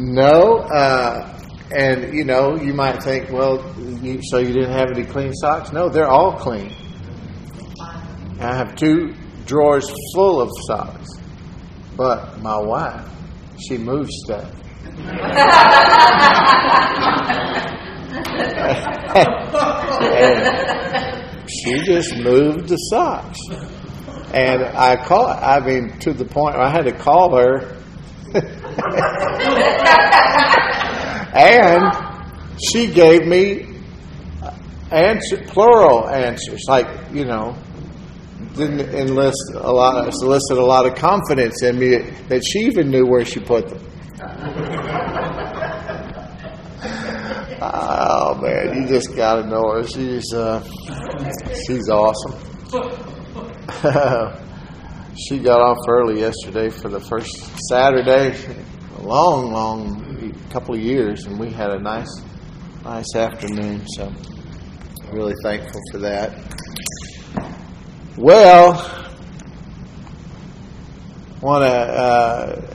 No, uh, and you know, you might think, well, you, so you didn't have any clean socks? No, they're all clean. I have two drawers full of socks. But my wife, she moves stuff. she just moved the socks. And I call I mean to the point I had to call her and she gave me answer plural answers like, you know, didn't enlist a lot solicit a lot of confidence in me that she even knew where she put them. oh man, you just gotta know her. She's uh, she's awesome. she got off early yesterday for the first Saturday, a long, long couple of years, and we had a nice, nice afternoon. So, really thankful for that. Well, want to uh,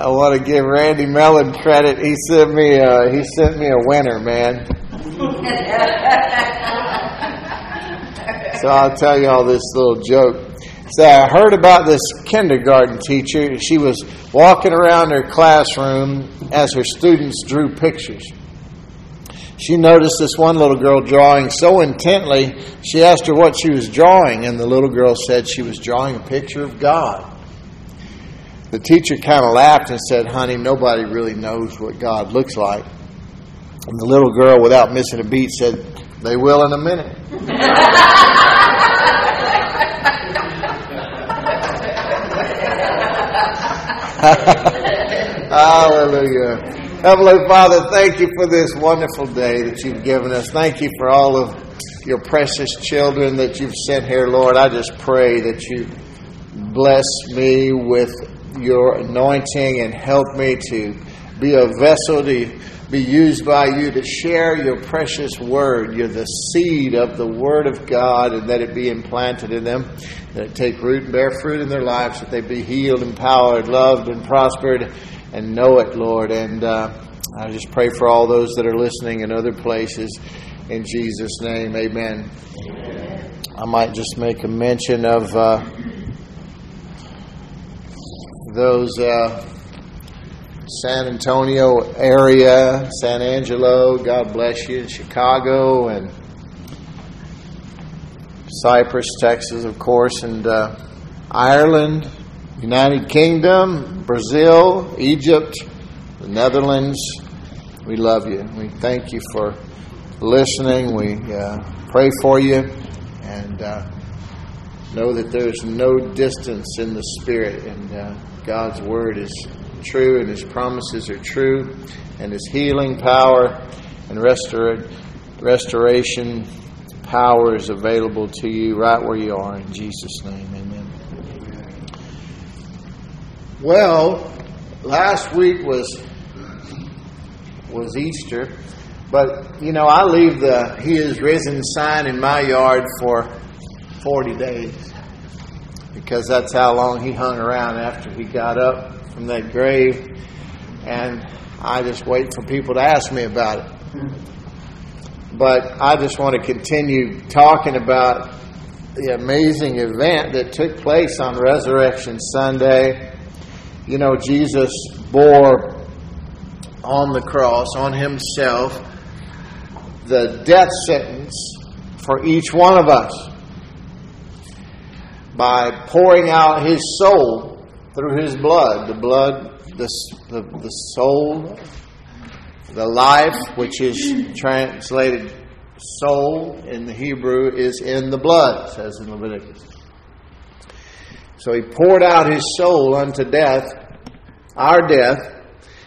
I want to give Randy Mellon credit. He sent me a, he sent me a winner, man. so I'll tell you all this little joke. So I heard about this kindergarten teacher. She was walking around her classroom as her students drew pictures she noticed this one little girl drawing so intently, she asked her what she was drawing, and the little girl said she was drawing a picture of God. The teacher kind of laughed and said, Honey, nobody really knows what God looks like. And the little girl, without missing a beat, said, They will in a minute. Hallelujah. Heavenly Father, thank you for this wonderful day that you've given us. Thank you for all of your precious children that you've sent here, Lord. I just pray that you bless me with your anointing and help me to be a vessel to be used by you to share your precious word. You're the seed of the word of God, and that it be implanted in them, that it take root and bear fruit in their lives, that they be healed, empowered, loved, and prospered and know it, Lord. And uh, I just pray for all those that are listening in other places. In Jesus' name, amen. amen. I might just make a mention of uh, those uh, San Antonio area, San Angelo, God bless you, in Chicago, and Cypress, Texas, of course, and uh, Ireland, United Kingdom, Brazil, Egypt, the Netherlands. We love you. We thank you for listening. We uh, pray for you and uh, know that there's no distance in the Spirit, and uh, God's Word is true, and His promises are true, and His healing power and restor- restoration power is available to you right where you are. In Jesus' name, amen. Well, last week was was Easter, but you know I leave the He is risen sign in my yard for forty days because that's how long he hung around after he got up from that grave, and I just wait for people to ask me about it. But I just want to continue talking about the amazing event that took place on Resurrection Sunday you know, Jesus bore on the cross, on himself, the death sentence for each one of us by pouring out his soul through his blood. The blood, the, the, the soul, the life, which is translated soul in the Hebrew, is in the blood, says in Leviticus. So he poured out his soul unto death, our death.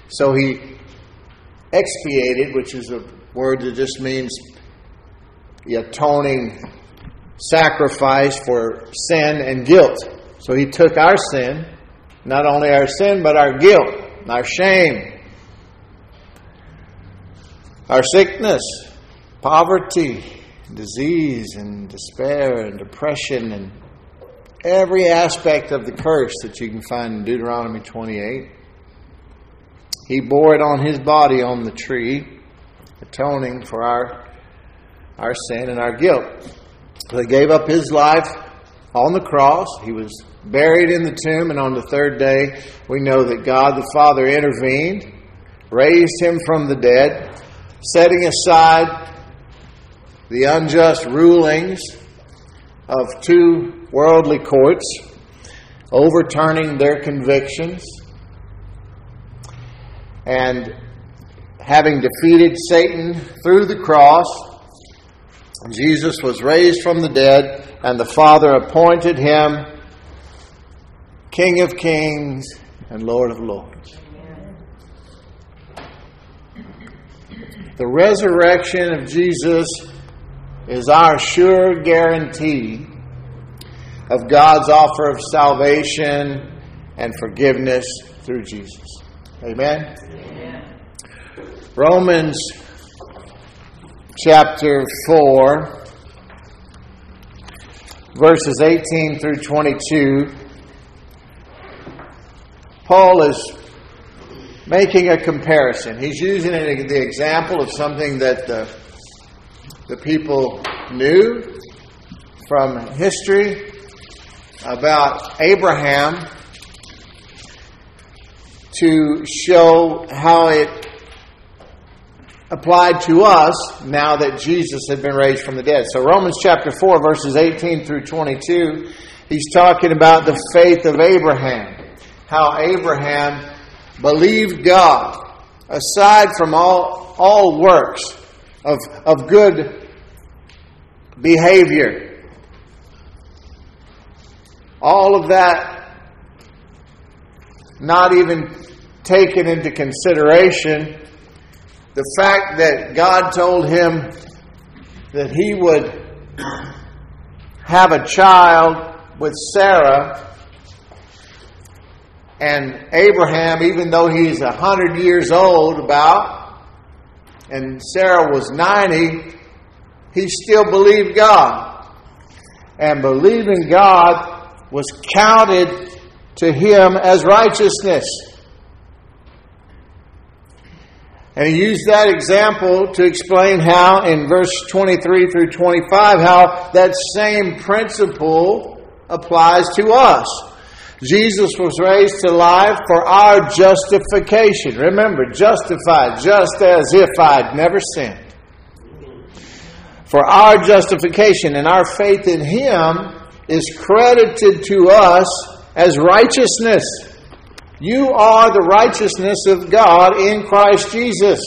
So he expiated, which is a word that just means the atoning sacrifice for sin and guilt. So he took our sin, not only our sin, but our guilt, our shame, our sickness, poverty, disease, and despair, and depression, and every aspect of the curse that you can find in Deuteronomy 28. He bore it on his body on the tree, atoning for our, our sin and our guilt. So he gave up his life on the cross. He was buried in the tomb, and on the third day, we know that God the Father intervened, raised him from the dead, setting aside the unjust rulings of two worldly courts, overturning their convictions and having defeated Satan through the cross, Jesus was raised from the dead, and the Father appointed him King of Kings and Lord of Lords. The resurrection of Jesus is our sure guarantee of God's offer of salvation and forgiveness through Jesus. Amen? Amen. Romans chapter 4, verses 18 through 22. Paul is making a comparison. He's using the example of something that the, the people knew from history about Abraham to show how it applied to us now that Jesus had been raised from the dead. So, Romans chapter 4, verses 18 through 22, he's talking about the faith of Abraham. How Abraham believed God aside from all, all works of, of good behavior. All of that not even taken into consideration the fact that God told him that he would have a child with Sarah. And Abraham, even though he's a hundred years old, about, and Sarah was 90, he still believed God. And believing God was counted to him as righteousness. And he used that example to explain how, in verse 23 through 25, how that same principle applies to us. Jesus was raised to life for our justification. Remember, justified, just as if I'd never sinned. For our justification and our faith in Him is credited to us as righteousness. You are the righteousness of God in Christ Jesus.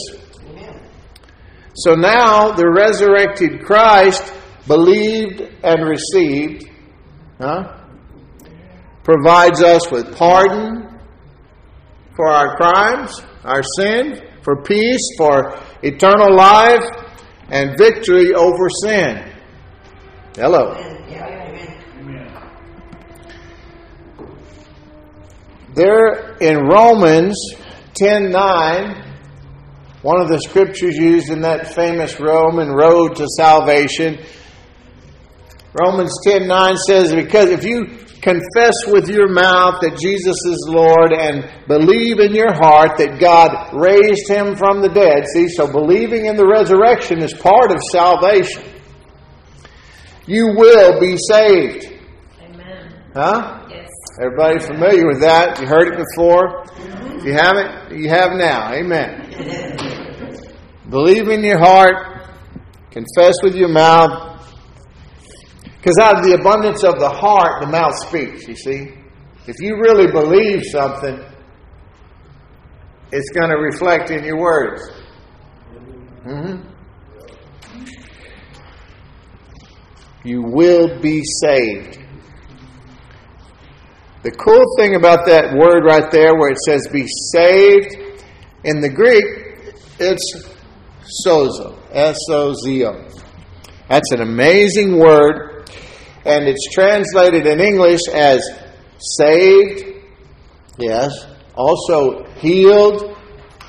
So now the resurrected Christ believed and received huh, provides us with pardon for our crimes, our sin, for peace, for eternal life, and victory over sin. Hello. There in Romans 10:9, one of the scriptures used in that famous Roman road to salvation, Romans 10:9 says because if you confess with your mouth that Jesus is Lord and believe in your heart that God raised him from the dead, see, so believing in the resurrection is part of salvation. You will be saved. Amen. Huh? Yes. Everybody familiar with that? You heard it before? If you haven't, you have now. Amen. Believe in your heart, confess with your mouth. Because out of the abundance of the heart, the mouth speaks, you see. If you really believe something, it's going to reflect in your words. Mm-hmm. You will be saved. The cool thing about that word right there, where it says be saved, in the Greek, it's sozo, S O Z O. That's an amazing word, and it's translated in English as saved, yes, also healed,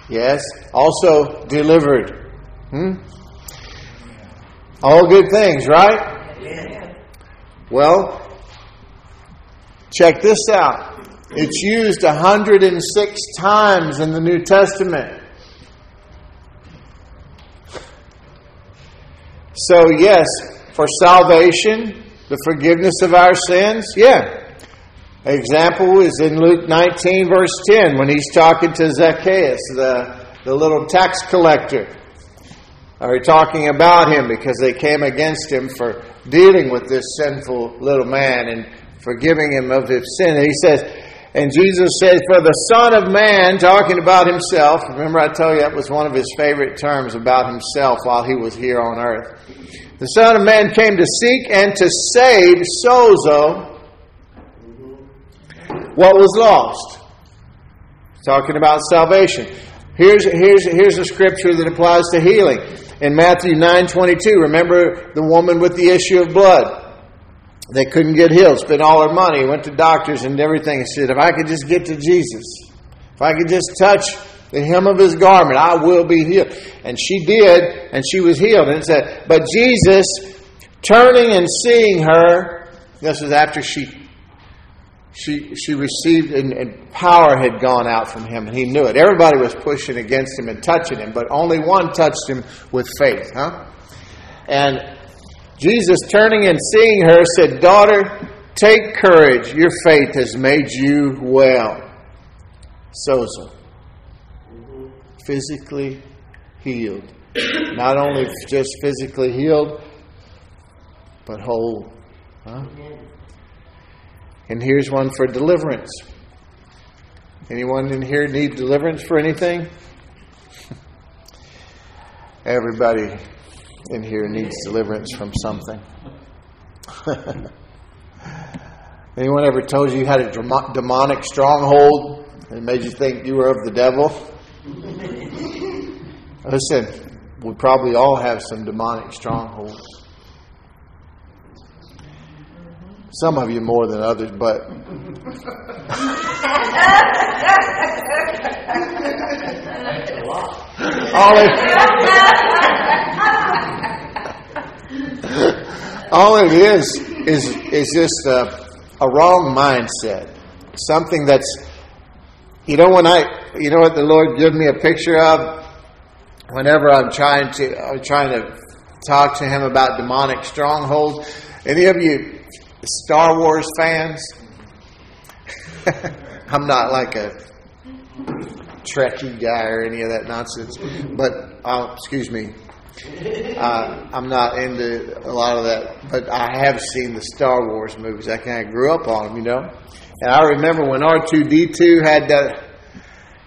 yes, also delivered. Hmm? All good things, right? Well, Check this out. It's used 106 times in the New Testament. So, yes, for salvation, the forgiveness of our sins, yeah. Example is in Luke 19, verse 10, when he's talking to Zacchaeus, the, the little tax collector. Are talking about him because they came against him for dealing with this sinful little man and forgiving him of his sin. And he says, and Jesus says, For the Son of Man, talking about himself, remember I told you that was one of his favorite terms about himself while he was here on earth. The Son of Man came to seek and to save, sozo, what was lost. Talking about salvation. Here's, here's, here's a scripture that applies to healing. In Matthew 9 22, remember the woman with the issue of blood. They couldn't get healed, spent all their money, went to doctors and everything, and said, If I could just get to Jesus, if I could just touch the hem of his garment, I will be healed. And she did, and she was healed. And said, But Jesus, turning and seeing her, this is after she she, she received, and, and, power had gone out from him, and he knew it. Everybody was pushing against him and touching him, but only one touched him with faith, huh? And Jesus, turning and seeing her, said, Daughter, take courage. Your faith has made you well. Sozo. Physically healed. Not only just physically healed, but whole. Huh? And here's one for deliverance. Anyone in here need deliverance for anything? Everybody in here needs deliverance from something. Anyone ever told you you had a demonic stronghold and made you think you were of the devil? Listen, we probably all have some demonic strongholds. Some of you more than others, but. all, it, all it is is is just a, a wrong mindset. Something that's you know when I you know what the Lord gave me a picture of whenever I'm trying to I'm trying to talk to him about demonic strongholds. Any of you Star Wars fans. I'm not like a Trekkie guy or any of that nonsense, but uh, excuse me, uh, I'm not into a lot of that. But I have seen the Star Wars movies. I kind of grew up on them, you know. And I remember when R2D2 had that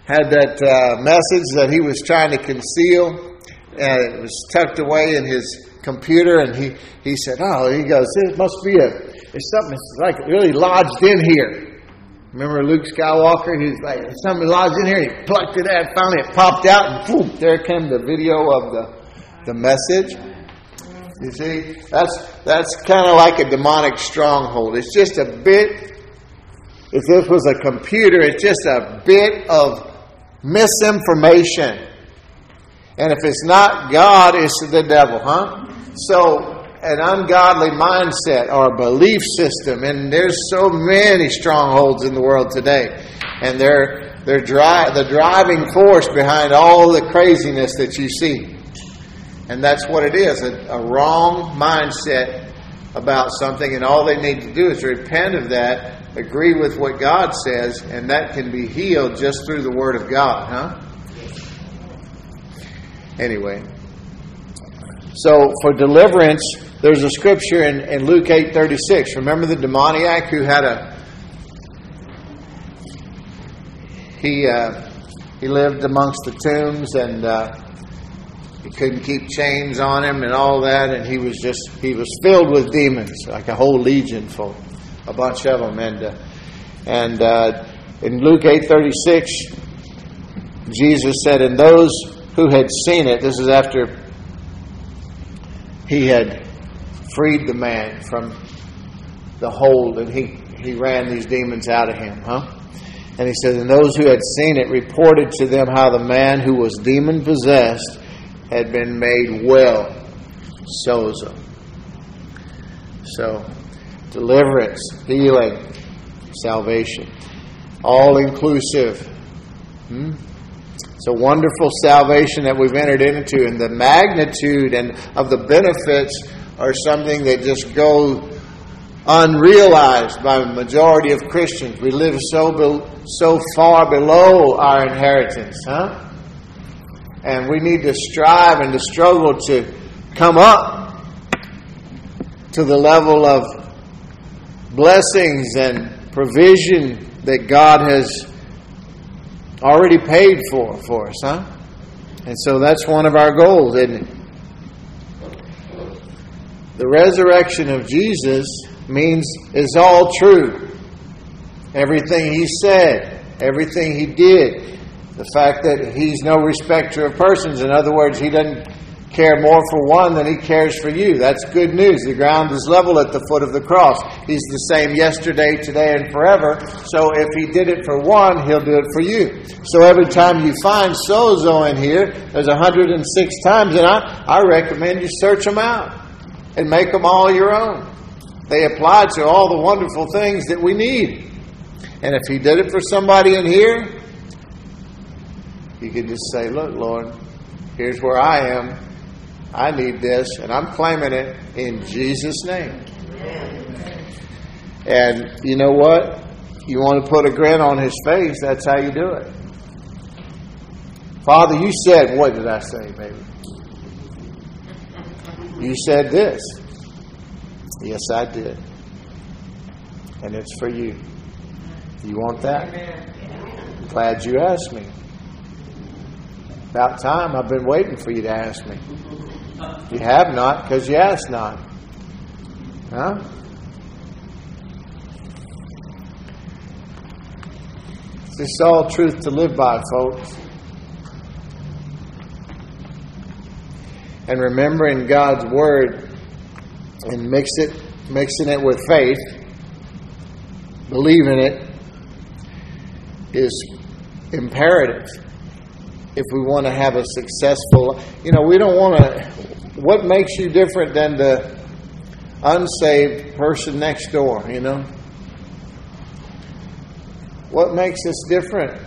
had that uh, message that he was trying to conceal, and it was tucked away in his computer, and he he said, "Oh," he goes, "It must be a there's something that's like really lodged in here. Remember Luke Skywalker? He's like, something lodged in here. He plucked it out. Finally, it popped out, and boom, there came the video of the the message. You see, that's that's kind of like a demonic stronghold. It's just a bit. If this was a computer, it's just a bit of misinformation. And if it's not God, it's the devil, huh? So an ungodly mindset or belief system. And there's so many strongholds in the world today. And they're, they're dri- the driving force behind all the craziness that you see. And that's what it is a, a wrong mindset about something. And all they need to do is repent of that, agree with what God says, and that can be healed just through the Word of God, huh? Anyway. So for deliverance, there's a scripture in, in Luke 8.36. Remember the demoniac who had a... He, uh, he lived amongst the tombs and uh, he couldn't keep chains on him and all that. And he was just, he was filled with demons, like a whole legion full, a bunch of them. And, uh, and uh, in Luke 8.36, Jesus said, and those who had seen it, this is after he had freed the man from the hold and he, he ran these demons out of him, huh? And he said, And those who had seen it reported to them how the man who was demon possessed had been made well. Sozo. So, deliverance, healing, salvation. all inclusive. Hmm? It's a wonderful salvation that we've entered into, and the magnitude and of the benefits are something that just go unrealized by the majority of Christians. We live so be, so far below our inheritance, huh? And we need to strive and to struggle to come up to the level of blessings and provision that God has already paid for for us, huh? And so that's one of our goals, isn't it? The resurrection of Jesus means is all true. Everything he said, everything he did, the fact that he's no respecter of persons. In other words, he doesn't care more for one than he cares for you. That's good news. The ground is level at the foot of the cross. He's the same yesterday, today, and forever. So if he did it for one, he'll do it for you. So every time you find sozo in here, there's 106 times, and I, I recommend you search them out and make them all your own. They apply to all the wonderful things that we need. And if he did it for somebody in here, you could just say, Look, Lord, here's where I am. I need this, and I'm claiming it in Jesus' name. And you know what? You want to put a grin on his face, that's how you do it. Father, you said, what did I say, baby? You said this. Yes, I did. And it's for you. You want that? Glad you asked me. About time I've been waiting for you to ask me. You have not because you ask not. Huh? This is all truth to live by, folks. And remembering God's word and mix it, mixing it with faith, believing it, is imperative if we want to have a successful. You know, we don't want to. What makes you different than the unsaved person next door? You know, what makes us different?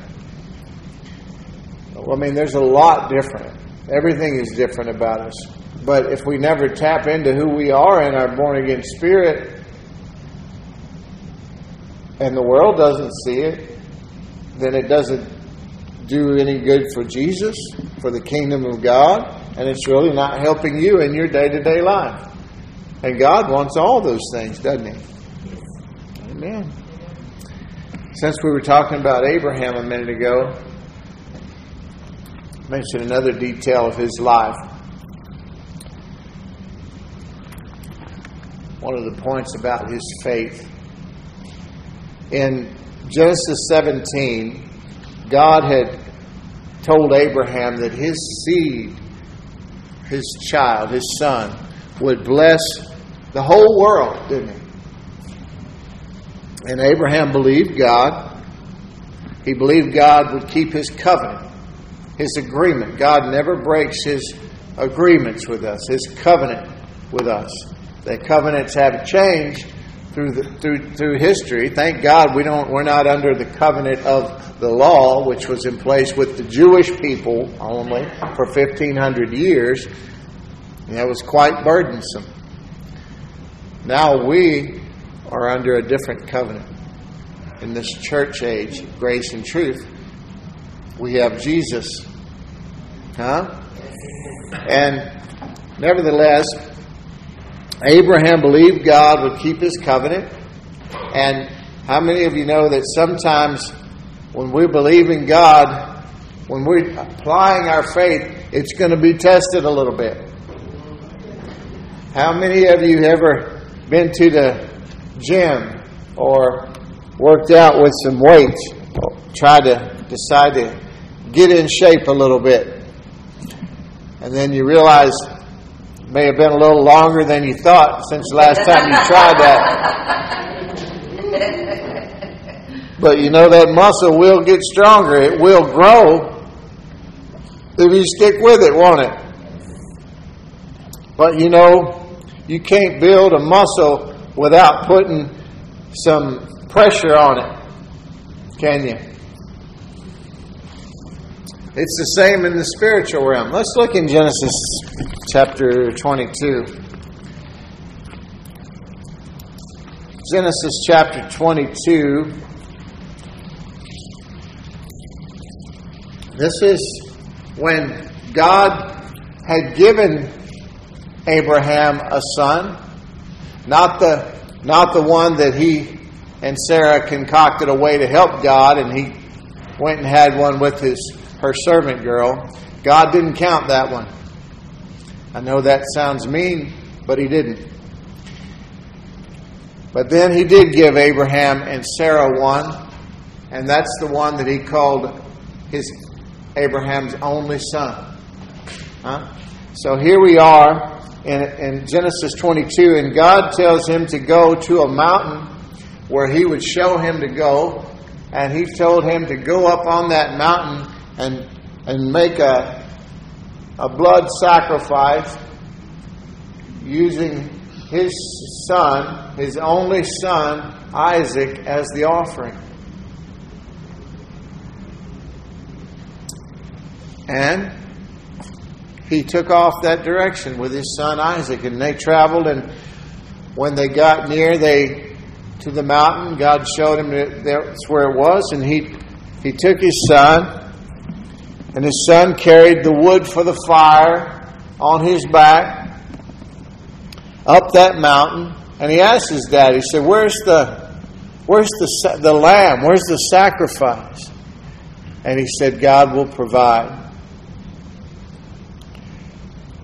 Well, I mean, there's a lot different. Everything is different about us. But if we never tap into who we are in our born again spirit, and the world doesn't see it, then it doesn't do any good for Jesus, for the kingdom of God, and it's really not helping you in your day to day life. And God wants all those things, doesn't He? Amen. Since we were talking about Abraham a minute ago, mention another detail of his life. One of the points about his faith. In Genesis 17, God had told Abraham that his seed, his child, his son, would bless the whole world, didn't he? And Abraham believed God. He believed God would keep his covenant, his agreement. God never breaks his agreements with us, his covenant with us. The covenants haven't changed through the, through through history. Thank God we don't we're not under the covenant of the law, which was in place with the Jewish people only for fifteen hundred years. And that was quite burdensome. Now we are under a different covenant. In this church age, grace and truth, we have Jesus. Huh? And nevertheless, Abraham believed God would keep his covenant. And how many of you know that sometimes when we believe in God, when we're applying our faith, it's going to be tested a little bit? How many of you ever been to the gym or worked out with some weights, tried to decide to get in shape a little bit? And then you realize may have been a little longer than you thought since the last time you tried that. But you know that muscle will get stronger. It will grow if you stick with it, won't it? But you know, you can't build a muscle without putting some pressure on it. Can you? It's the same in the spiritual realm. Let's look in Genesis chapter 22. Genesis chapter 22. This is when God had given Abraham a son, not the not the one that he and Sarah concocted a way to help God and he went and had one with his her servant girl. God didn't count that one. I know that sounds mean, but he didn't. But then he did give Abraham and Sarah one, and that's the one that he called his Abraham's only son. Huh? So here we are in, in Genesis 22, and God tells him to go to a mountain where he would show him to go, and he told him to go up on that mountain and, and make a, a blood sacrifice using his son, his only son, Isaac, as the offering. And he took off that direction with his son Isaac, and they traveled. And when they got near, they to the mountain. God showed him that that's where it was, and he he took his son, and his son carried the wood for the fire on his back up that mountain. And he asked his dad, he said, Where's the where's the the lamb? Where's the sacrifice? And he said, God will provide.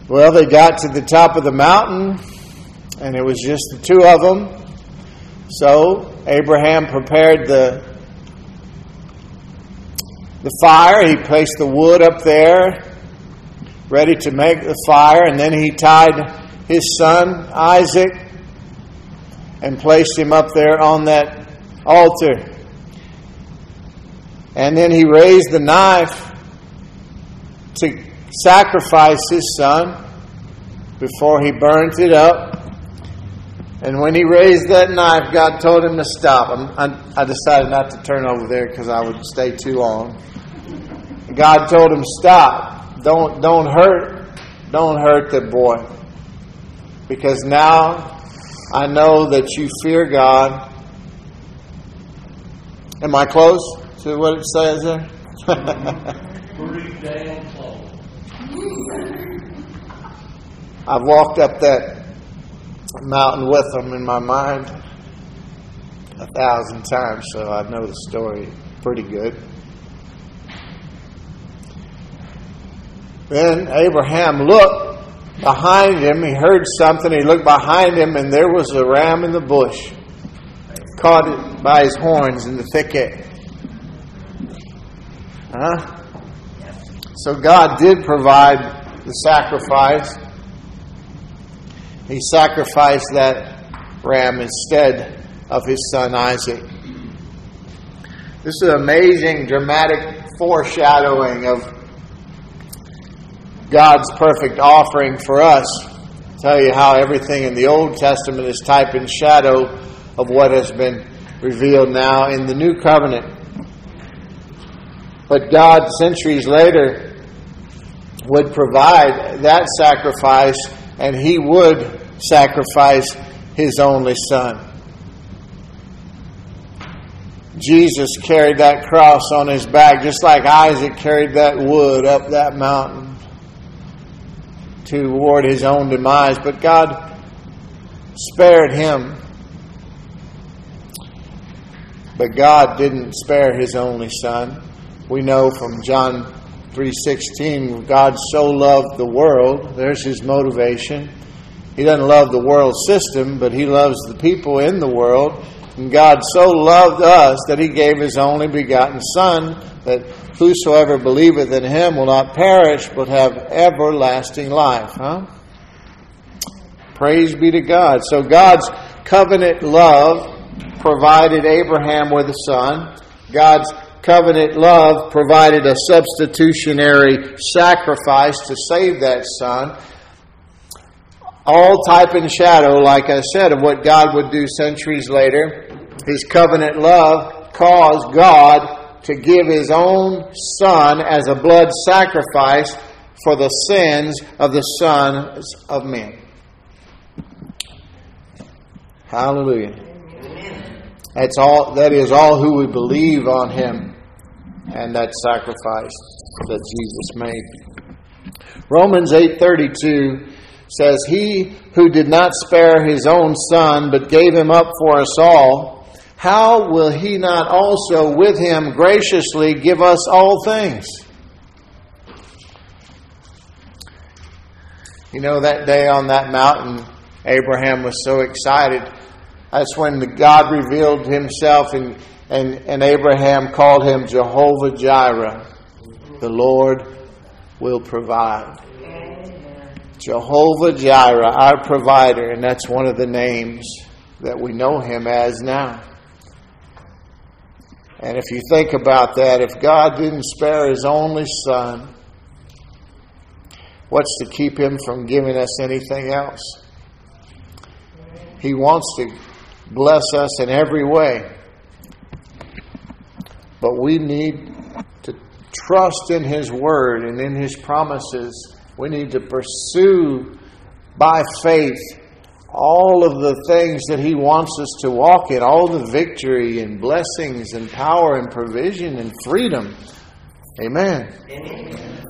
Well, they got to the top of the mountain, and it was just the two of them. So Abraham prepared the the fire. He placed the wood up there, ready to make the fire, and then he tied his son Isaac and placed him up there on that altar. And then he raised the knife to sacrifice his son before he burnt it up. And when he raised that knife, God told him to stop. I, I decided not to turn over there because I would stay too long. God told him, "Stop! Don't don't hurt, don't hurt the boy, because now I know that you fear God." Am I close to what it says there? I've walked up that mountain with them in my mind a thousand times, so I know the story pretty good. Then Abraham looked behind him. He heard something. He looked behind him, and there was a ram in the bush, caught by his horns in the thicket. Huh? So God did provide the sacrifice. He sacrificed that ram instead of his son Isaac. This is an amazing, dramatic foreshadowing of God's perfect offering for us. I'll tell you how everything in the Old Testament is type and shadow of what has been revealed now in the New Covenant. But God, centuries later, would provide that sacrifice, and He would sacrifice His only Son. Jesus carried that cross on his back, just like Isaac carried that wood up that mountain toward his own demise, but God spared him. But God didn't spare his only son. We know from John 3:16, God so loved the world, there's his motivation. He doesn't love the world system, but he loves the people in the world. And God so loved us that he gave his only begotten son that whosoever believeth in him will not perish but have everlasting life. Huh? Praise be to God. So God's covenant love provided Abraham with a son. God's covenant love provided a substitutionary sacrifice to save that son. All type and shadow, like I said, of what God would do centuries later. His covenant love caused God to give his own Son as a blood sacrifice for the sins of the sons of men. Hallelujah. That's all that is all who would believe on him and that sacrifice that Jesus made. Romans 8:32 says he who did not spare his own son but gave him up for us all how will he not also with him graciously give us all things? You know, that day on that mountain, Abraham was so excited. That's when God revealed himself, and, and, and Abraham called him Jehovah Jireh. The Lord will provide. Jehovah Jireh, our provider, and that's one of the names that we know him as now. And if you think about that, if God didn't spare his only son, what's to keep him from giving us anything else? He wants to bless us in every way. But we need to trust in his word and in his promises. We need to pursue by faith all of the things that He wants us to walk in, all the victory and blessings and power and provision and freedom. Amen. Amen.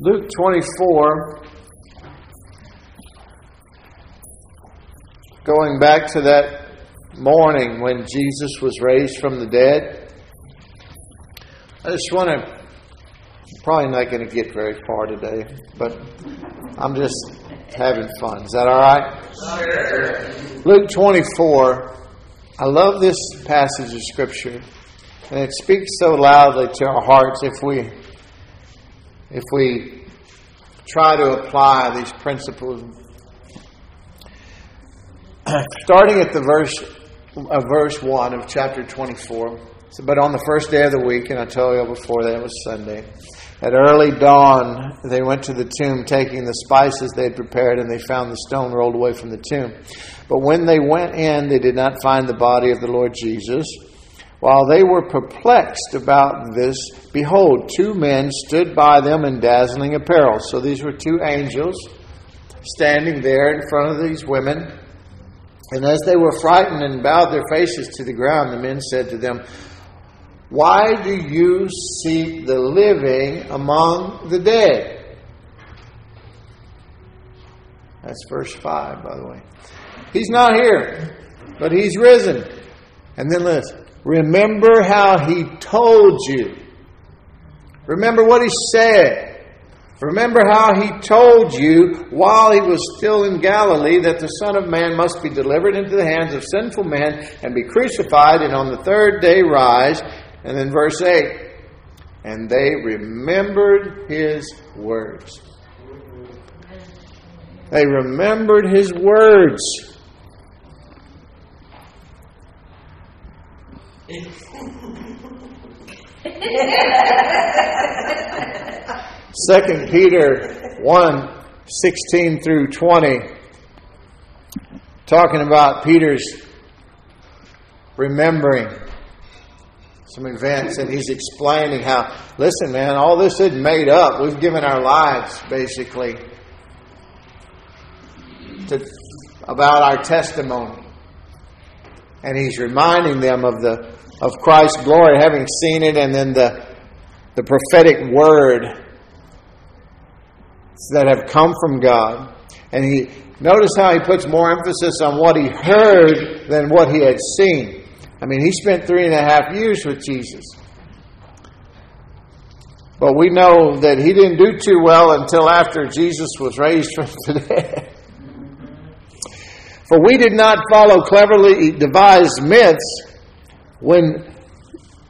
Luke 24, going back to that morning when Jesus was raised from the dead. I just want to, probably not going to get very far today, but I'm just having fun. Is that all right? Luke 24. I love this passage of Scripture, and it speaks so loudly to our hearts if we if we try to apply these principles. Starting at the verse of verse one of chapter 24. So, but on the first day of the week, and I told you before that it was Sunday. At early dawn, they went to the tomb, taking the spices they had prepared, and they found the stone rolled away from the tomb. But when they went in, they did not find the body of the Lord Jesus. While they were perplexed about this, behold, two men stood by them in dazzling apparel. So these were two angels standing there in front of these women. And as they were frightened and bowed their faces to the ground, the men said to them, why do you seek the living among the dead? That's verse 5, by the way. He's not here, but he's risen. And then listen remember how he told you. Remember what he said. Remember how he told you while he was still in Galilee that the Son of Man must be delivered into the hands of sinful men and be crucified and on the third day rise. And then verse 8 and they remembered his words. They remembered his words. Second Peter 1 16 through 20, talking about Peter's remembering some events, and he's explaining how, listen, man, all this isn't made up. We've given our lives, basically, to, about our testimony. And he's reminding them of the of Christ's glory, having seen it, and then the the prophetic word that have come from God. And he notice how he puts more emphasis on what he heard than what he had seen. I mean, he spent three and a half years with Jesus. But we know that he didn't do too well until after Jesus was raised from the dead. For we did not follow cleverly devised myths when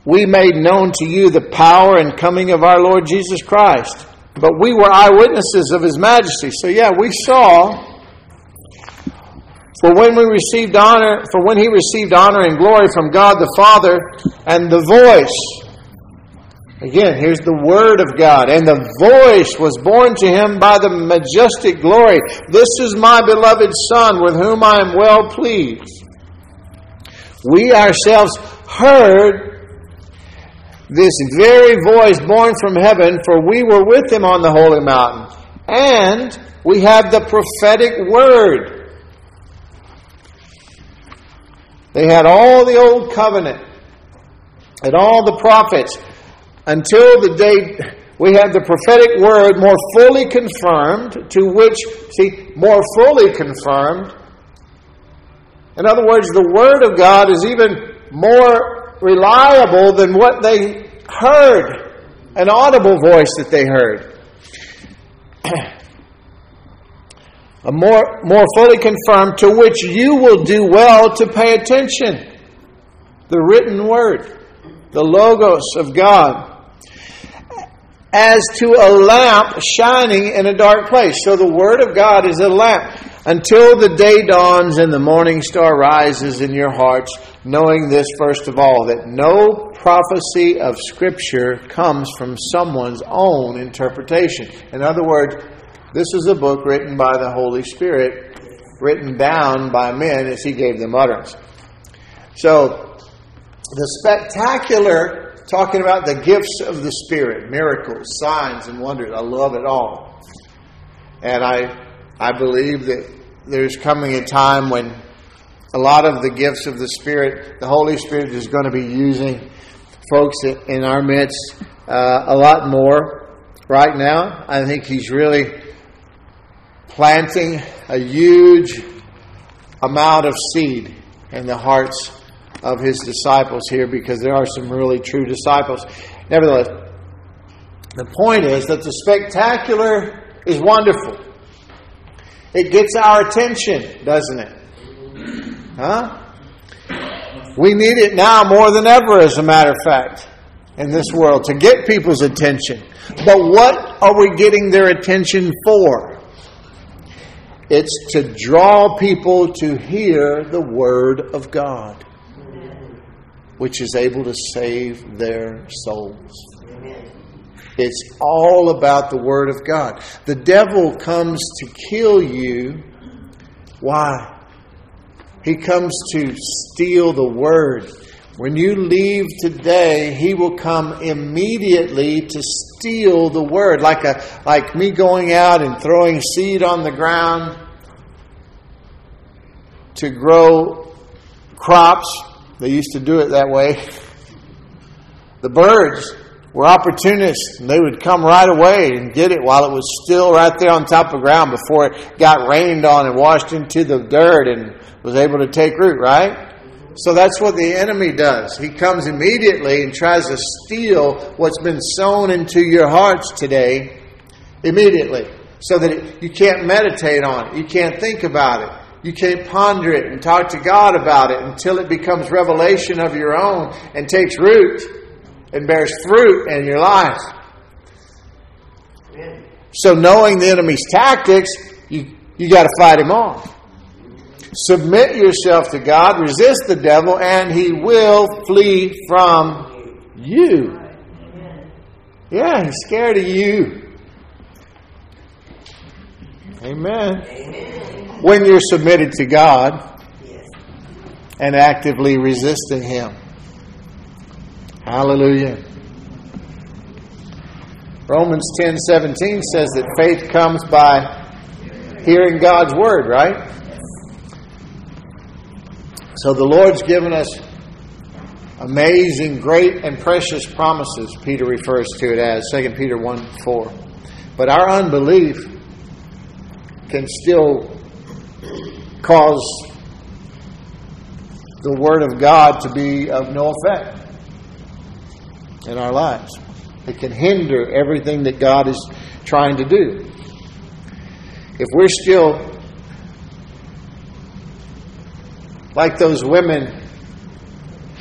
we made known to you the power and coming of our Lord Jesus Christ. But we were eyewitnesses of his majesty. So, yeah, we saw for when we received honor, for when he received honor and glory from God the Father, and the voice, again, here's the word of God, and the voice was borne to him by the majestic glory. This is my beloved Son, with whom I am well pleased. We ourselves heard this very voice borne from heaven, for we were with him on the holy mountain. And we have the prophetic word. They had all the old covenant and all the prophets until the day we have the prophetic word more fully confirmed, to which, see, more fully confirmed. In other words, the word of God is even more reliable than what they heard, an audible voice that they heard. more, more fully confirmed, to which you will do well to pay attention. The written word, the Logos of God as to a lamp shining in a dark place. So the Word of God is a lamp until the day dawns and the morning star rises in your hearts, knowing this first of all, that no prophecy of Scripture comes from someone's own interpretation. In other words, this is a book written by the Holy Spirit, written down by men as He gave them utterance. So, the spectacular talking about the gifts of the Spirit, miracles, signs, and wonders. I love it all. And I, I believe that there's coming a time when a lot of the gifts of the Spirit, the Holy Spirit is going to be using folks in our midst uh, a lot more right now. I think He's really planting a huge amount of seed in the hearts of his disciples here because there are some really true disciples. Nevertheless, the point is that the spectacular is wonderful. It gets our attention, doesn't it? Huh? We need it now more than ever, as a matter of fact, in this world to get people's attention. But what are we getting their attention for? It's to draw people to hear the Word of God which is able to save their souls. It's all about the Word of God. The devil comes to kill you. Why? He comes to steal the Word. When you leave today, he will come immediately to steal the word, like a like me going out and throwing seed on the ground to grow crops they used to do it that way. The birds were opportunists, and they would come right away and get it while it was still right there on top of ground before it got rained on and washed into the dirt and was able to take root, right? So that's what the enemy does. He comes immediately and tries to steal what's been sown into your hearts today immediately so that you can't meditate on it, you can't think about it. You can't ponder it and talk to God about it until it becomes revelation of your own and takes root and bears fruit in your life. So, knowing the enemy's tactics, you, you got to fight him off. Submit yourself to God, resist the devil, and he will flee from you. Yeah, he's scared of you. Amen. When you're submitted to God and actively resisting Him. Hallelujah. Romans 10 17 says that faith comes by hearing God's word, right? So the Lord's given us amazing, great, and precious promises, Peter refers to it as, 2 Peter 1 4. But our unbelief can still cause the Word of God to be of no effect in our lives. It can hinder everything that God is trying to do. If we're still like those women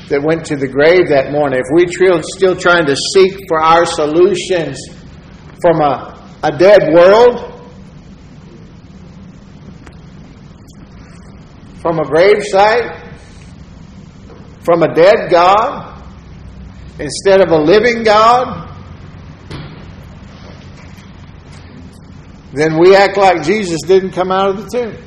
that went to the grave that morning, if we're still trying to seek for our solutions from a, a dead world, from a gravesite, from a dead God, instead of a living God, then we act like Jesus didn't come out of the tomb.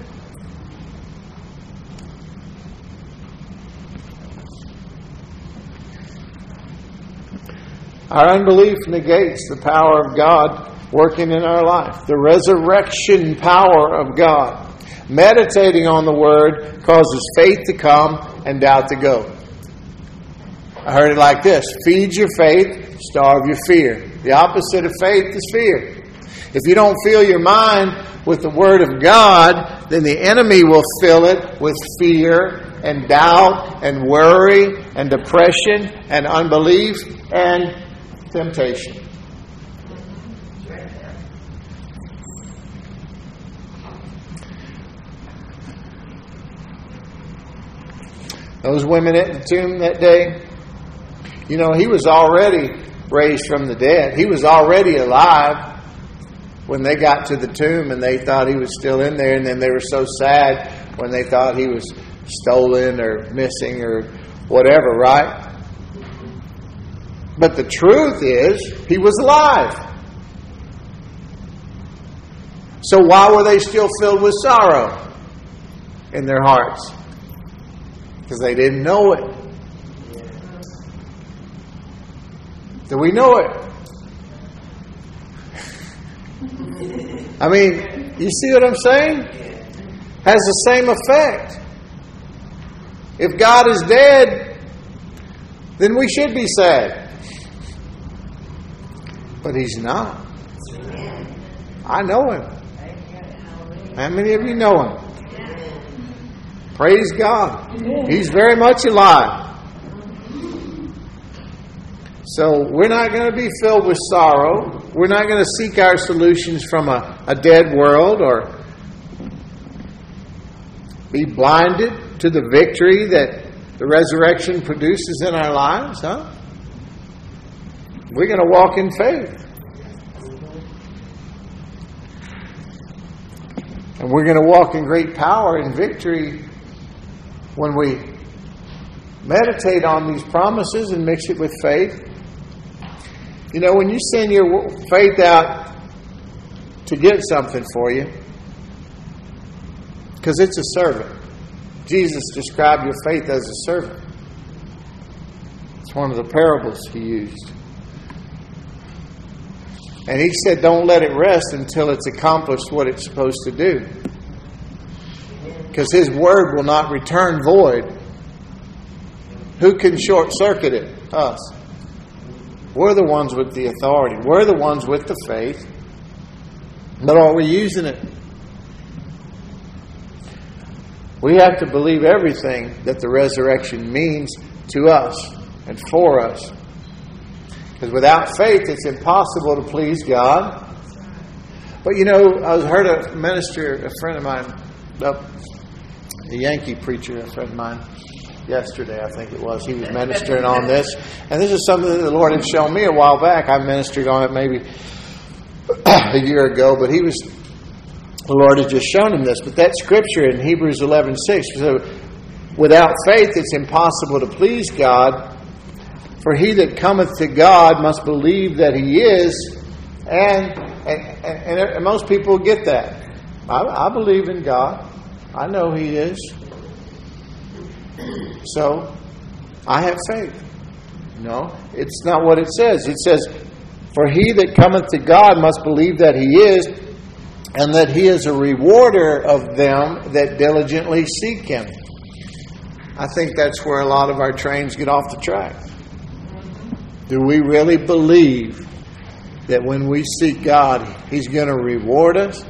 Our unbelief negates the power of God working in our life, the resurrection power of God. Meditating on the Word causes faith to come and doubt to go. I heard it like this feed your faith, starve your fear. The opposite of faith is fear. If you don't fill your mind with the Word of God, then the enemy will fill it with fear and doubt and worry and depression and unbelief and temptation. Those women at the tomb that day, you know, he was already raised from the dead. He was already alive when they got to the tomb and they thought he was still in there, and then they were so sad when they thought he was stolen or missing or whatever, right? But the truth is, he was alive. So why were they still filled with sorrow in their hearts? Because they didn't know it. Do we know it? I mean, you see what I'm saying? Has the same effect. If God is dead, then we should be sad. But He's not. I know Him. How many of you know Him? Praise God. He's very much alive. So we're not going to be filled with sorrow. We're not going to seek our solutions from a, a dead world or be blinded to the victory that the resurrection produces in our lives, huh? We're going to walk in faith. And we're going to walk in great power and victory when we meditate on these promises and mix it with faith. You know, when you send your faith out to get something for you, because it's a servant. Jesus described your faith as a servant. It's one of the parables he used. And he said, Don't let it rest until it's accomplished what it's supposed to do. Because his word will not return void. Who can short circuit it? Us. We're the ones with the authority. We're the ones with the faith. But are we using it? We have to believe everything that the resurrection means to us and for us. Because without faith, it's impossible to please God. But you know, I heard a minister, a friend of mine, a Yankee preacher, a friend of mine, yesterday, I think it was. He was ministering on this. And this is something that the Lord had shown me a while back. I ministered on it maybe a year ago, but he was the Lord had just shown him this. But that scripture in Hebrews 11 6, so without faith it's impossible to please God. For he that cometh to God must believe that he is, and and, and, and most people get that. I, I believe in God. I know he is. So I have faith. No, it's not what it says. It says, For he that cometh to God must believe that he is, and that he is a rewarder of them that diligently seek him. I think that's where a lot of our trains get off the track. Do we really believe that when we seek God, he's going to reward us?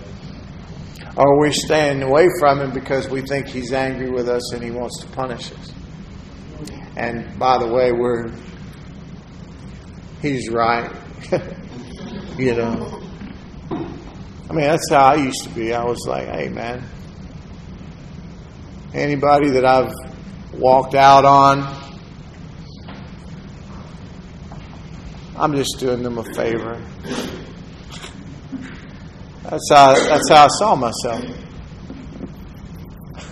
Or are we staying away from him because we think he's angry with us and he wants to punish us? And by the way, we're he's right. you know. I mean, that's how I used to be. I was like, hey, man, anybody that I've walked out on, I'm just doing them a favor. That's how, that's how I saw myself.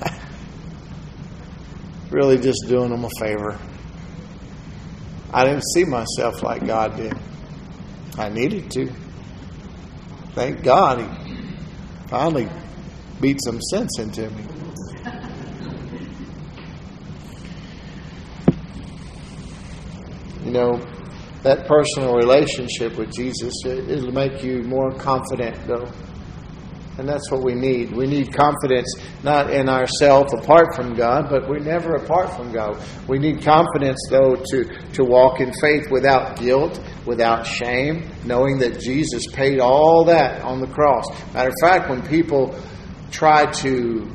really just doing them a favor. I didn't see myself like God did. I needed to thank God he finally beat some sense into me. You know, that personal relationship with Jesus, it, it'll make you more confident, though. And that's what we need. We need confidence not in ourselves apart from God, but we're never apart from God. We need confidence, though, to, to walk in faith without guilt, without shame, knowing that Jesus paid all that on the cross. Matter of fact, when people try to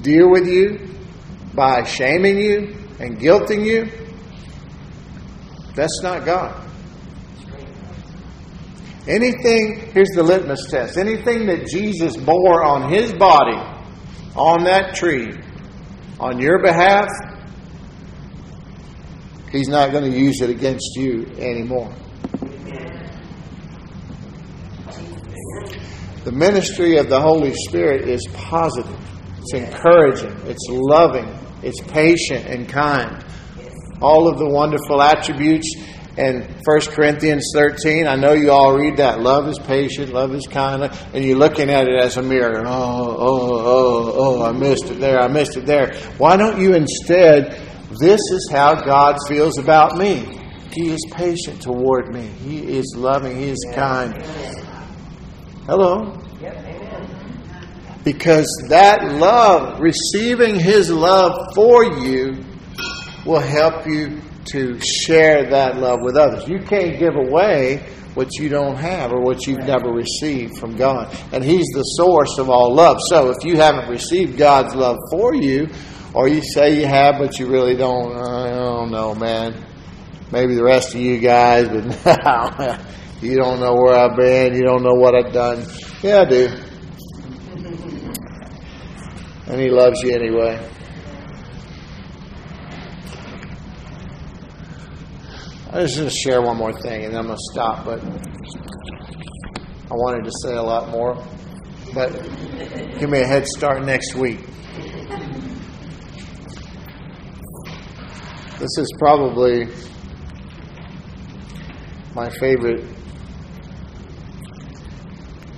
deal with you by shaming you and guilting you, that's not God. Anything, here's the litmus test anything that Jesus bore on his body, on that tree, on your behalf, he's not going to use it against you anymore. The ministry of the Holy Spirit is positive, it's encouraging, it's loving, it's patient and kind. All of the wonderful attributes and 1 Corinthians 13, I know you all read that. Love is patient, love is kind, and you're looking at it as a mirror. Oh, oh, oh, oh, I missed it there, I missed it there. Why don't you instead, this is how God feels about me? He is patient toward me, He is loving, He is kind. Hello? Because that love, receiving His love for you, will help you to share that love with others. You can't give away what you don't have or what you've never received from God. And He's the source of all love. So if you haven't received God's love for you, or you say you have, but you really don't, I don't know, man. Maybe the rest of you guys, but you don't know where I've been, you don't know what I've done. Yeah, I do. And He loves you anyway. I was going to share one more thing and then I'm going to stop, but I wanted to say a lot more. But give me a head start next week. This is probably my favorite,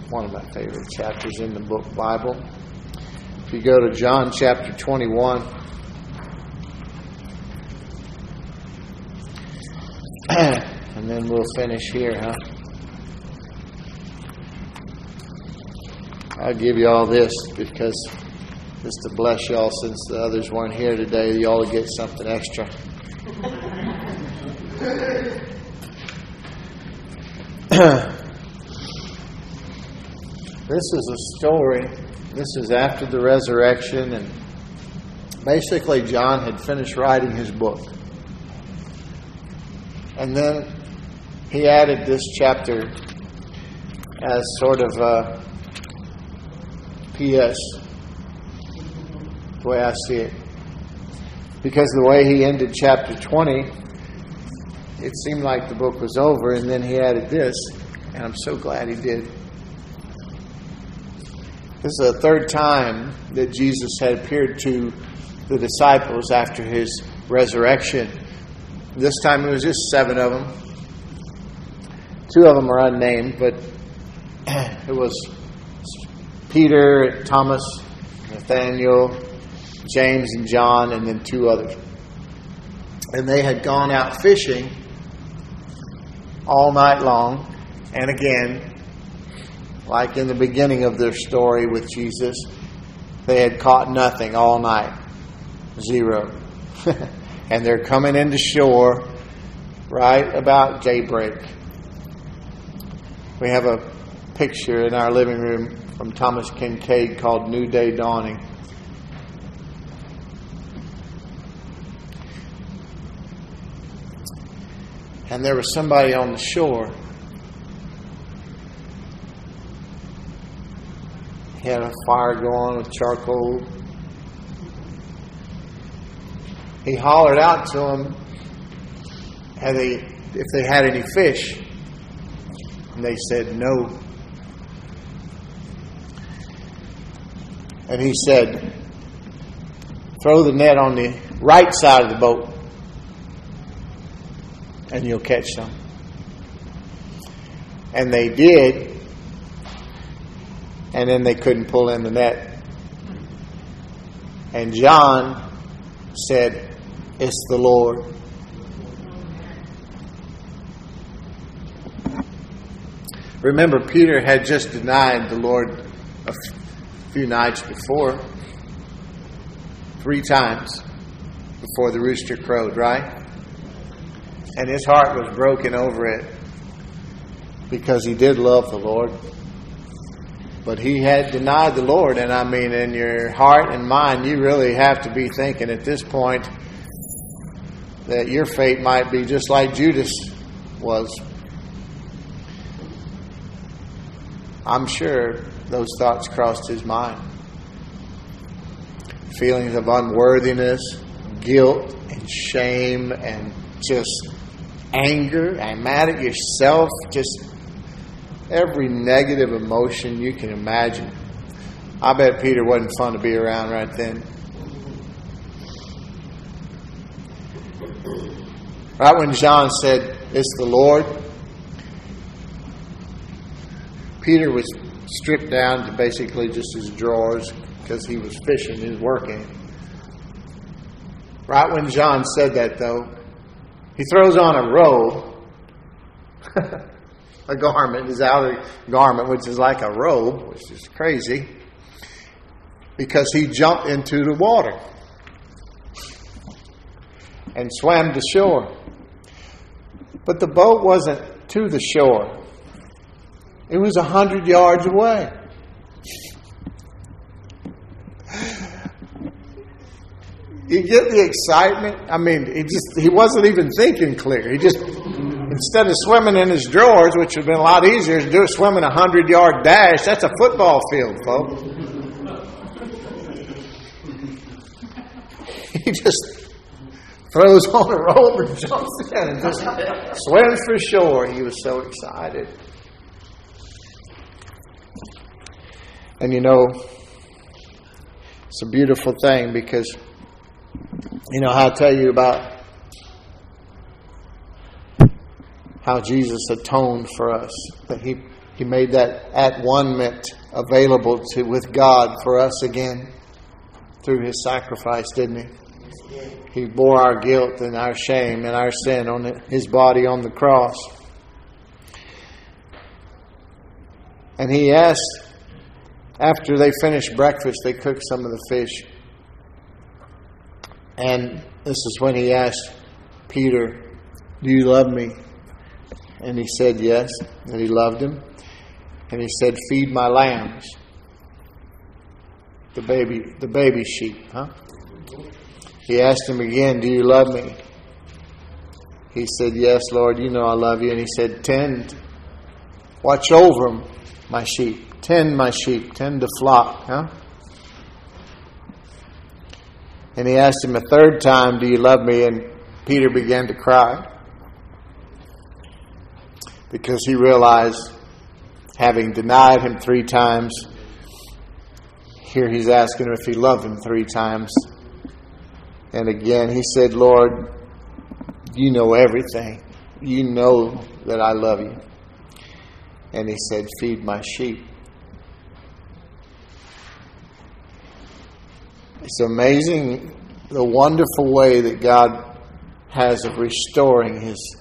one of my favorite chapters in the book Bible. If you go to John chapter 21, and then we'll finish here, huh? I'll give you all this because just to bless y'all since the others weren't here today, y'all get something extra. this is a story. This is after the resurrection, and basically, John had finished writing his book. And then he added this chapter as sort of a P.S. the way I see it. Because the way he ended chapter 20, it seemed like the book was over, and then he added this, and I'm so glad he did. This is the third time that Jesus had appeared to the disciples after his resurrection. This time it was just seven of them. Two of them are unnamed, but it was Peter, Thomas, Nathaniel, James, and John, and then two others. And they had gone out fishing all night long. And again, like in the beginning of their story with Jesus, they had caught nothing all night. Zero. and they're coming into shore right about daybreak. We have a picture in our living room from Thomas Kinkade called New Day Dawning. And there was somebody on the shore. He had a fire going with charcoal he hollered out to them they, if they had any fish. And they said no. And he said, throw the net on the right side of the boat and you'll catch some. And they did. And then they couldn't pull in the net. And John said, it's the Lord. Remember, Peter had just denied the Lord a few nights before, three times before the rooster crowed, right? And his heart was broken over it because he did love the Lord. But he had denied the Lord, and I mean, in your heart and mind, you really have to be thinking at this point that your fate might be just like Judas was. I'm sure those thoughts crossed his mind. Feelings of unworthiness, guilt, and shame, and just anger, and mad at yourself, just every negative emotion you can imagine. I bet Peter wasn't fun to be around right then. Right when John said, It's the Lord, Peter was stripped down to basically just his drawers because he was fishing, he was working. Right when John said that, though, he throws on a robe, a garment, his outer garment, which is like a robe, which is crazy, because he jumped into the water and swam to shore. But the boat wasn't to the shore, it was a hundred yards away. You get the excitement. I mean, he just he wasn't even thinking clear. He just instead of swimming in his drawers, which would have been a lot easier, to do swimming a hundred yard dash. That's a football field, folks. he just throws on a robe and jumps in and just swims for shore. He was so excited. And you know, it's a beautiful thing because you know, how I tell you about how Jesus atoned for us, that He, he made that at one meant available to with God for us again through His sacrifice, didn't He? He bore our guilt and our shame and our sin on His body on the cross. And He asked, after they finished breakfast, they cooked some of the fish. And this is when he asked Peter, Do you love me? And he said yes, that he loved him. And he said, Feed my lambs. The baby the baby sheep, huh? He asked him again, Do you love me? He said, Yes, Lord, you know I love you. And he said, Tend, watch over my sheep. Tend my sheep, tend the flock, huh? And he asked him a third time, Do you love me? And Peter began to cry because he realized, having denied him three times, here he's asking him if he loved him three times. And again, he said, Lord, you know everything. You know that I love you. And he said, Feed my sheep. It's amazing the wonderful way that God has of restoring His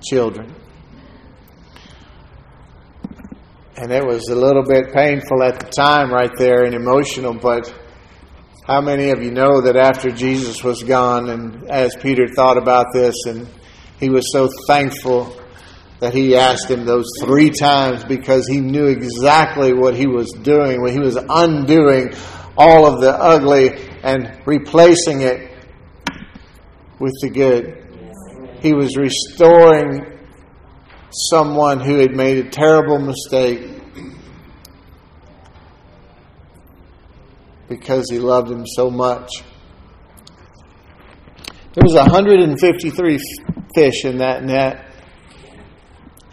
children. And it was a little bit painful at the time, right there, and emotional, but how many of you know that after Jesus was gone, and as Peter thought about this, and he was so thankful that he asked him those three times because he knew exactly what he was doing, what he was undoing all of the ugly and replacing it with the good. He was restoring someone who had made a terrible mistake because he loved him so much. There was 153 fish in that net.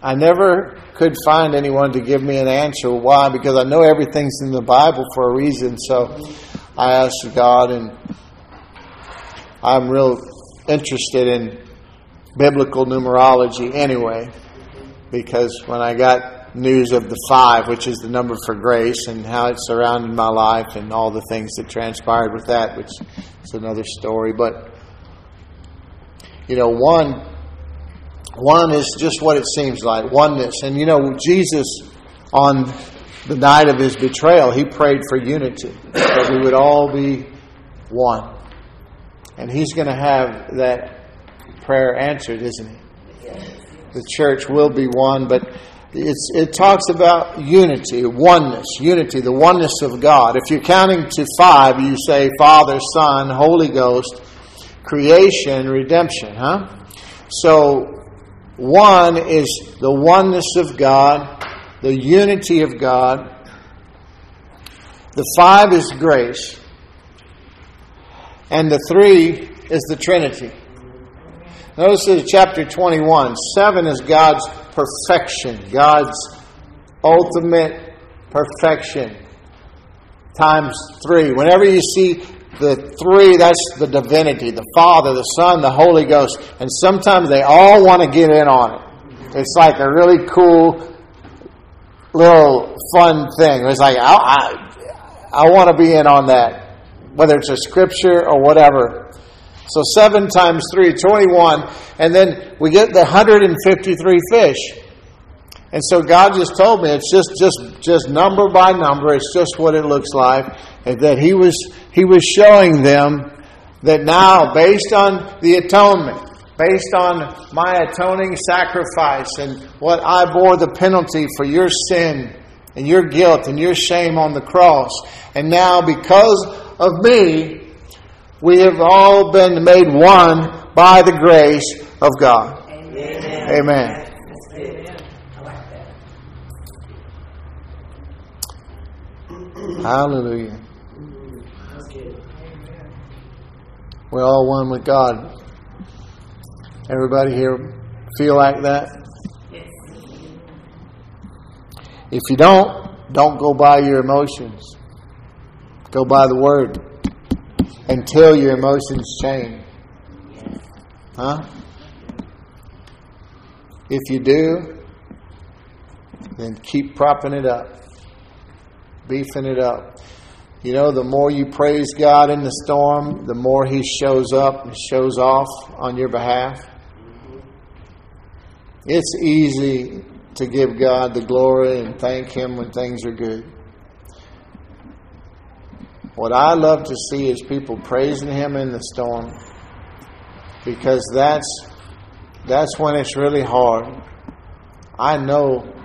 I never could find anyone to give me an answer. Why? Because I know everything's in the Bible for a reason. So I asked God, and I'm real interested in biblical numerology anyway, because when I got news of the five, which is the number for grace, and how it surrounded my life, and all the things that transpired with that, which is another story. But, you know, one One is just what it seems like oneness. And you know, Jesus, on the night of his betrayal, he prayed for unity, that we would all be one. And he's going to have that prayer answered, isn't he? The church will be one, but it talks about unity, oneness, unity, the oneness of God. If you're counting to five, you say Father, Son, Holy Ghost, creation, redemption, huh? So, one is the oneness of God, the unity of God. The five is grace. And the three is the Trinity. Notice in chapter 21, seven is God's perfection, God's ultimate perfection. Times three. Whenever you see the three, that's the divinity the Father, the Son, the Holy Ghost. And sometimes they all want to get in on it. It's like a really cool little fun thing. It's like, I, I, I want to be in on that, whether it's a scripture or whatever. So 7 times 3, 21. And then we get the 153 fish. And so God just told me it's just just just number by number. It's just what it looks like. And that He was He was showing them that now, based on the atonement, based on my atoning sacrifice and what I bore the penalty for your sin and your guilt and your shame on the cross, and now because of me, we have all been made one by the grace of God. Amen. Amen. Hallelujah. We're all one with God. Everybody here feel like that? If you don't, don't go by your emotions. Go by the Word until your emotions change. Huh? If you do, then keep propping it up, beefing it up. You know, the more you praise God in the storm, the more He shows up and shows off on your behalf. It's easy to give God the glory and thank Him when things are good. What I love to see is people praising Him in the storm because that's, that's when it's really hard. I know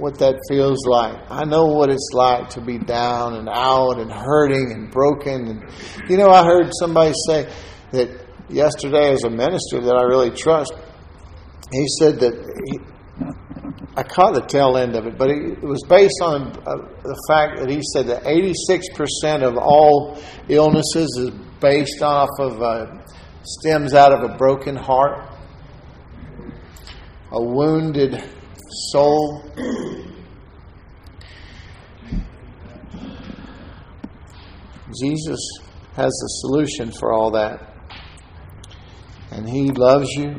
what that feels like. I know what it's like to be down and out and hurting and broken. And you know, I heard somebody say that yesterday as a minister that I really trust. He said that he, I caught the tail end of it, but it was based on uh, the fact that he said that 86% of all illnesses is based off of, uh, stems out of a broken heart, a wounded soul. Jesus has the solution for all that. And He loves you.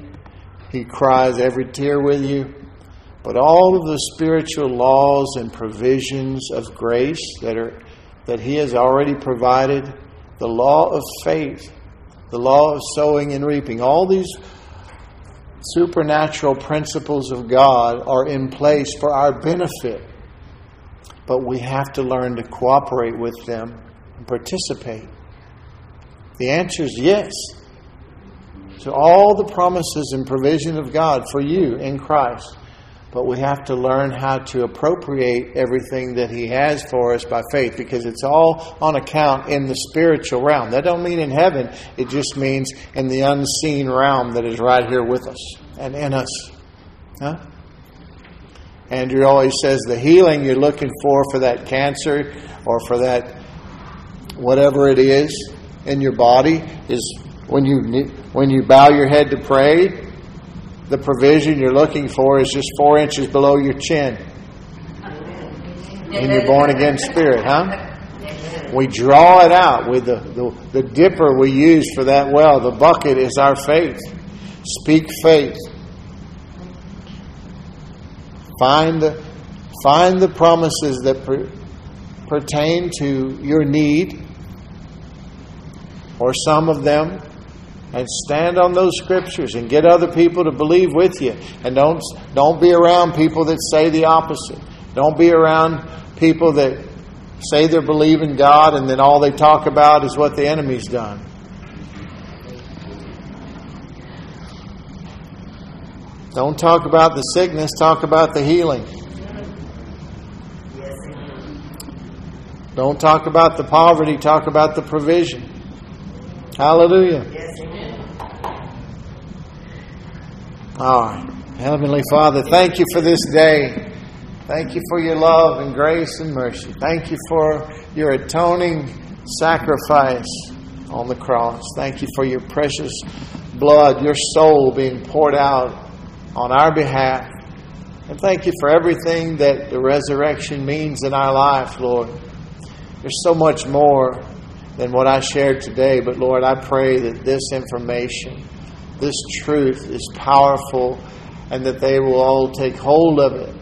He cries every tear with you. But all of the spiritual laws and provisions of grace that are that he has already provided, the law of faith, the law of sowing and reaping, all these supernatural principles of God are in place for our benefit. But we have to learn to cooperate with them and participate. The answer is yes to all the promises and provision of God for you in Christ but we have to learn how to appropriate everything that he has for us by faith because it's all on account in the spiritual realm. That don't mean in heaven. It just means in the unseen realm that is right here with us and in us. Huh? Andrew always says the healing you're looking for for that cancer or for that whatever it is in your body is when you when you bow your head to pray the provision you're looking for is just four inches below your chin. In your born again spirit, huh? We draw it out with the, the, the dipper we use for that well. The bucket is our faith. Speak faith. Find the, find the promises that per, pertain to your need, or some of them, and stand on those scriptures and get other people to believe with you. And don't, don't be around people that say the opposite. Don't be around people that say they believe in God and then all they talk about is what the enemy's done. Don't talk about the sickness, talk about the healing. Don't talk about the poverty, talk about the provision. Hallelujah. Right. Heavenly Father, thank you for this day. Thank you for your love and grace and mercy. Thank you for your atoning sacrifice on the cross. Thank you for your precious blood, your soul being poured out on our behalf. And thank you for everything that the resurrection means in our life, Lord. There's so much more than what I shared today, but Lord, I pray that this information, this truth is powerful and that they will all take hold of it.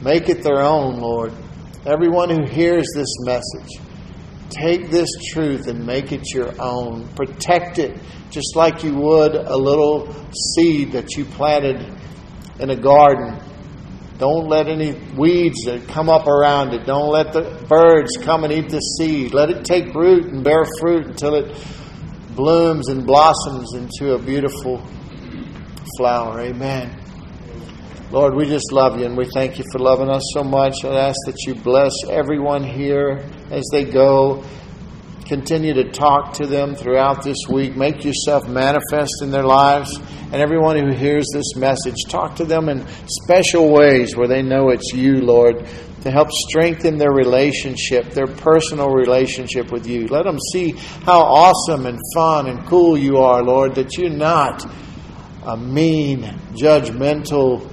Make it their own, Lord. Everyone who hears this message, take this truth and make it your own. Protect it just like you would a little seed that you planted in a garden. Don't let any weeds that come up around it. Don't let the birds come and eat the seed. Let it take root and bear fruit until it blooms and blossoms into a beautiful flower. Amen. Lord, we just love you and we thank you for loving us so much. I ask that you bless everyone here as they go Continue to talk to them throughout this week. Make yourself manifest in their lives. And everyone who hears this message, talk to them in special ways where they know it's you, Lord, to help strengthen their relationship, their personal relationship with you. Let them see how awesome and fun and cool you are, Lord, that you're not a mean, judgmental,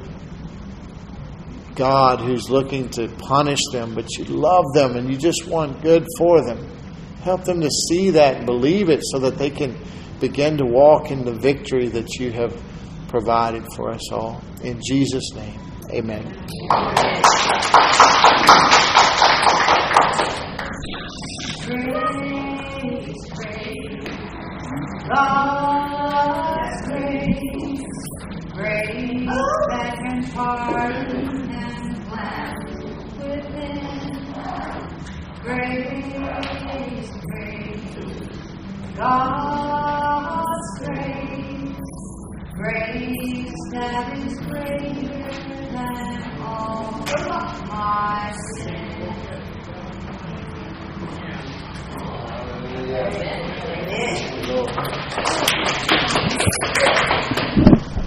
God who's looking to punish them, but you love them and you just want good for them. Help them to see that and believe it so that they can begin to walk in the victory that you have provided for us all. In Jesus' name, amen. Grace, grace that and cleanse within. Grace, grace, God's grace, grace that is greater than all my sin. Amen.